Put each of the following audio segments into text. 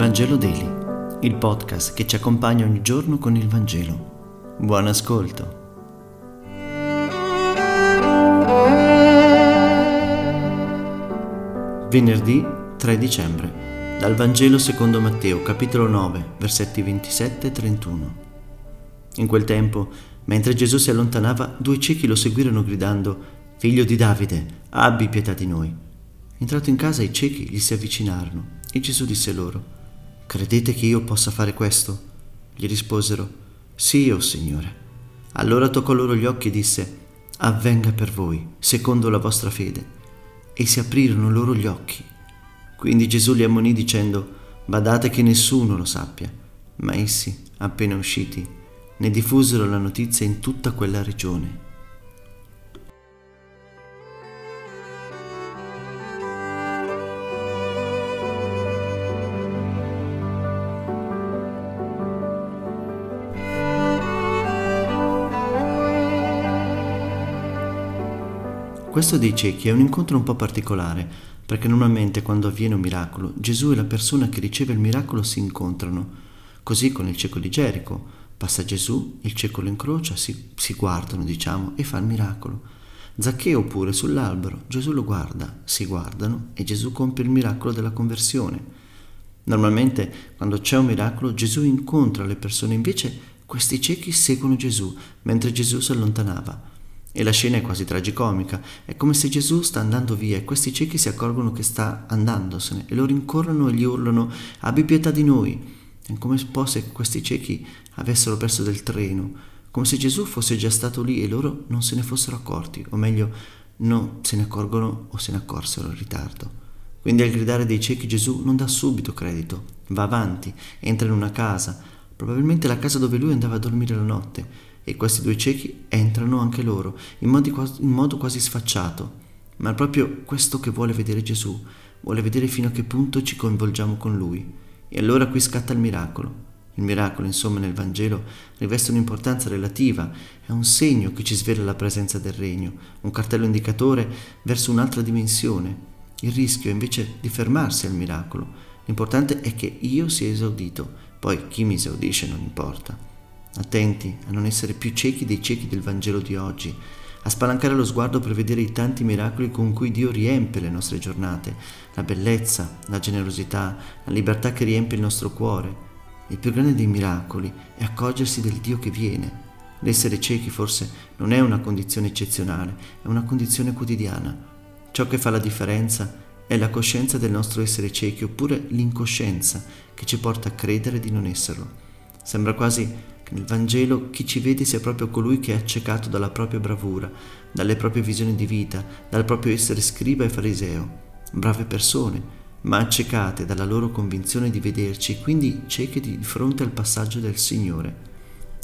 Vangelo Daily, il podcast che ci accompagna ogni giorno con il Vangelo. Buon ascolto. Venerdì 3 dicembre, dal Vangelo secondo Matteo, capitolo 9, versetti 27 e 31. In quel tempo, mentre Gesù si allontanava, due ciechi lo seguirono gridando, Figlio di Davide, abbi pietà di noi. Entrato in casa, i ciechi gli si avvicinarono e Gesù disse loro, Credete che io possa fare questo? Gli risposero, Sì, o oh Signore. Allora toccò loro gli occhi e disse, Avvenga per voi, secondo la vostra fede. E si aprirono loro gli occhi. Quindi Gesù li ammonì dicendo, Badate che nessuno lo sappia. Ma essi, appena usciti, ne diffusero la notizia in tutta quella regione. Questo dei ciechi è un incontro un po' particolare, perché normalmente quando avviene un miracolo, Gesù e la persona che riceve il miracolo si incontrano. Così con il cieco di Gerico, passa Gesù, il cieco lo incrocia, si, si guardano, diciamo, e fa il miracolo. Zaccheo pure sull'albero, Gesù lo guarda, si guardano e Gesù compie il miracolo della conversione. Normalmente quando c'è un miracolo Gesù incontra le persone, invece questi ciechi seguono Gesù mentre Gesù si allontanava. E la scena è quasi tragicomica, è come se Gesù sta andando via e questi ciechi si accorgono che sta andandosene e lo rincorrono e gli urlano abbi pietà di noi. È come se questi ciechi avessero perso del treno, come se Gesù fosse già stato lì e loro non se ne fossero accorti, o meglio, non se ne accorgono o se ne accorsero in ritardo. Quindi al gridare dei ciechi Gesù non dà subito credito, va avanti, entra in una casa, probabilmente la casa dove lui andava a dormire la notte, e questi due ciechi entrano anche loro, in, in modo quasi sfacciato. Ma è proprio questo che vuole vedere Gesù, vuole vedere fino a che punto ci coinvolgiamo con Lui. E allora qui scatta il miracolo. Il miracolo, insomma, nel Vangelo riveste un'importanza relativa, è un segno che ci svela la presenza del regno, un cartello indicatore verso un'altra dimensione. Il rischio è invece di fermarsi al miracolo. L'importante è che io sia esaudito, poi chi mi esaudisce non importa. Attenti a non essere più ciechi dei ciechi del Vangelo di oggi, a spalancare lo sguardo per vedere i tanti miracoli con cui Dio riempie le nostre giornate, la bellezza, la generosità, la libertà che riempie il nostro cuore. Il più grande dei miracoli è accorgersi del Dio che viene. L'essere ciechi forse non è una condizione eccezionale, è una condizione quotidiana. Ciò che fa la differenza è la coscienza del nostro essere ciechi oppure l'incoscienza che ci porta a credere di non esserlo. Sembra quasi nel Vangelo chi ci vede sia proprio colui che è accecato dalla propria bravura, dalle proprie visioni di vita, dal proprio essere scriba e fariseo. Brave persone, ma accecate dalla loro convinzione di vederci quindi cieche di fronte al passaggio del Signore.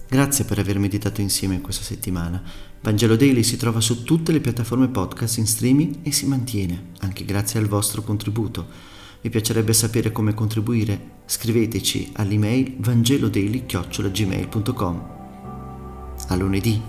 Grazie per aver meditato insieme questa settimana. Vangelo Daily si trova su tutte le piattaforme podcast in streaming e si mantiene, anche grazie al vostro contributo. Mi piacerebbe sapere come contribuire. Scriveteci all'email vangelodaily.gmail.com. A lunedì!